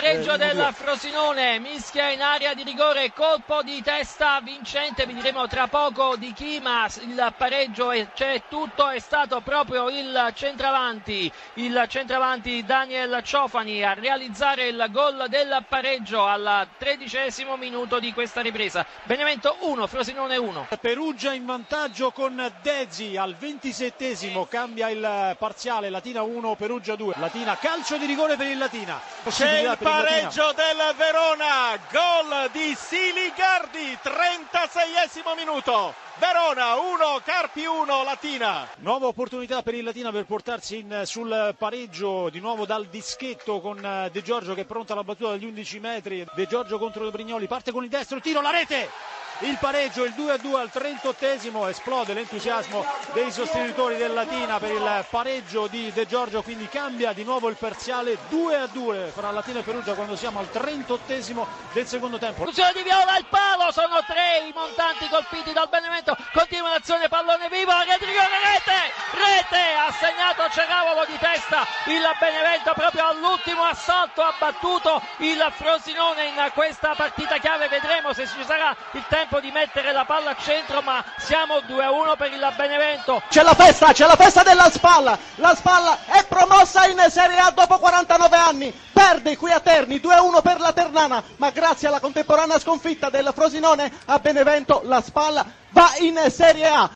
del Frosinone, mischia in area di rigore, colpo di testa vincente, vi diremo tra poco di chi, ma il pareggio c'è tutto, è stato proprio il centravanti, il centravanti Daniel Ciofani a realizzare il gol del pareggio al tredicesimo minuto di questa ripresa. Benevento 1, Frosinone 1. Perugia in vantaggio con Dezi al ventisettesimo, cambia il parziale, Latina 1, Perugia 2. Latina calcio di rigore per il Latina. C'è il pareggio del Verona, gol di Siligardi, 36esimo minuto. Verona 1, Carpi 1, Latina. Nuova opportunità per il Latina per portarsi in, sul pareggio di nuovo dal dischetto con De Giorgio che è pronta alla battuta dagli 11 metri. De Giorgio contro Brignoli, parte con il destro, tiro, la rete! Il pareggio, il 2-2 al 38esimo, esplode l'entusiasmo dei sostenitori del Latina per il pareggio di De Giorgio, quindi cambia di nuovo il parziale 2-2 fra Latina e Perugia quando siamo al 38esimo del secondo tempo. Funzione di Viola, il palo, sono tre i montanti colpiti dal Benevento, continua l'azione, pallone vivo, rete, rete, rete, ha segnato Ceravolo di testa il Benevento proprio all'ultimo assalto ha battuto il Frosinone in questa partita chiave, vedremo se ci sarà il tempo di mettere la palla al centro, ma siamo 2-1 per il Benevento. C'è la festa, c'è la festa della Spalla. La Spalla è promossa in Serie A dopo 49 anni. Perde qui a Terni 2-1 per la Ternana, ma grazie alla contemporanea sconfitta del Frosinone a Benevento la Spalla va in Serie A.